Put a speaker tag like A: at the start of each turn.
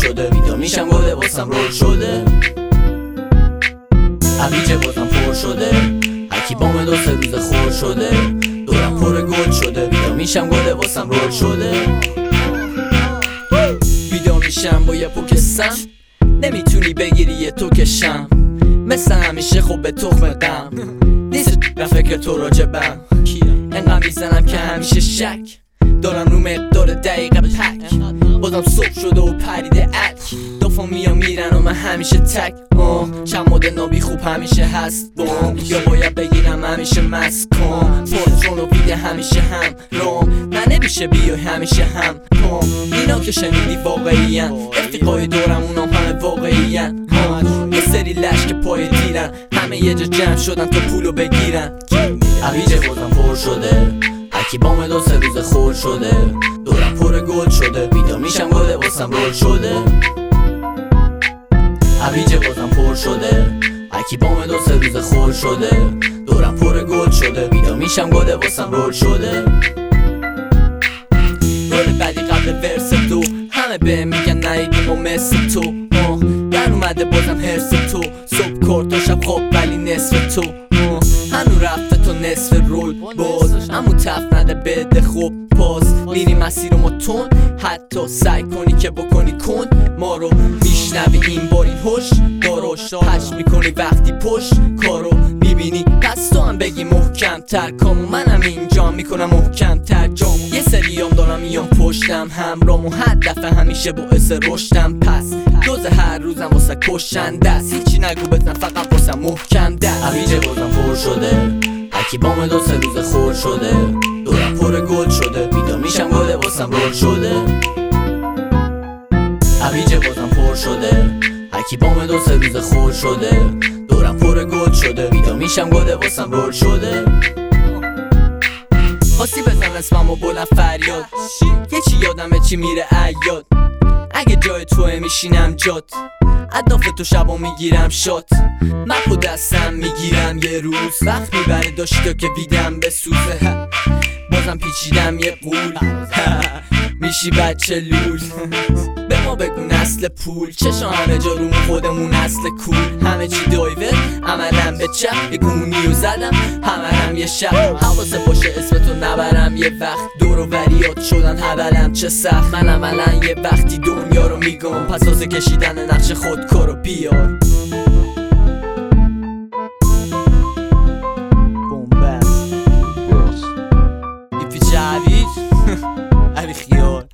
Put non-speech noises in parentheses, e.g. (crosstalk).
A: شده. ویدیو میشم گله واسم رول شده. هویج بازم پر شده. هرکی بام دو سه روز خور شده. دورم پر گل شده. ویدیو میشم گله واسم رول شده. ویدیو میشم با یه پوکستم نمی‌تونی بگیری یه تو کشم مثل همیشه خوب به تخم غم نیست فکر تو راجبم. انقدر می‌زنم که همیشه شک. دارم رو مقدار دقیقه پک بازم صبح شده و پریده اک. دو میا میرن و من همیشه تک. چند مدل نابی خوب همیشه هست. بام یا باید بگیرم همیشه مسکن پاترون و بیده همیشه هم. رام نه نمیشه بیا همیشه هم. پام اینا که شنیدی واقعی هن. افیقای دورم اونام همه واقعی هن. یه سری لشک پای دیرن همه یه جا جمع شدن تا پولو بگیرن. عویج بازم پر شده. هرکی بام دو سه روز خور شده. دورم پر گل شده. بیدا میشم گله واسم رول شده. هویج بازم پر شده. هرکی بام دو سه روز خور شده. دورم پر گل شده. بیدا میشم گله واسم رول شده. رول بعدی قبل ورس دو همه به میگن نیدیم و مثل تو. آه اومده بازم هرس تو. صبح کار تا شب خواب ولی نصف تو. هنو رفته تا نصف رول باز. همو تف نده بده خوب باز میری مسیر ما تون. حتی سعی کنی که بکنی کن. ما رو میشنوی این بار این هوش. داروش پش می‌کنی وقتی پشت. کارو می‌بینی. پس تو هم بگی محکم تر کامو منم اینجا می‌کنم محکم تر جام. یه سریام دارم میام پشتم. همرام و هر دفعه همیشه باعث رشدم. پس دوز هر روزم واسه کشن دست. هیچی نگو بزن فقط واسه محکم دست. عویج بازم پر شده. هرکی بام دو سه روز خور شده؟ دورم پر گل شده بیدا میشم گله واسم رول شده. عویج بازم پر شده هرکی بام دو سه روز خور شده. دورم پر گل شده بیدا میشم گله واسم رول شده. خواستی بزن اسمم و بلند فریاد. یه چی یادمه چی میره ایاد اگه جای توه میشینم جات. اداف تو شبا می‌گیرم شات مپو دستم می‌گیرم یه روز وقت می‌بره داشتا که ویدم بسوزه. بازم پیچیدم یه قول. (laughs) میشی بچه لول. (laughs) به ما بگو نسل پول. چشا همه جا رو خودمون نسل کول. همه چی دایور عملم به چپ. یه گونی و زدم همرم یه شب. حواسه باشه اسم تو نبرم یه وقت. دور و وریات شدن حبلم چه سخت. من عملا یه وقتی دنیا رو میگم. پس واسه کشیدن نقش بیار. ایپی جوید علی خیال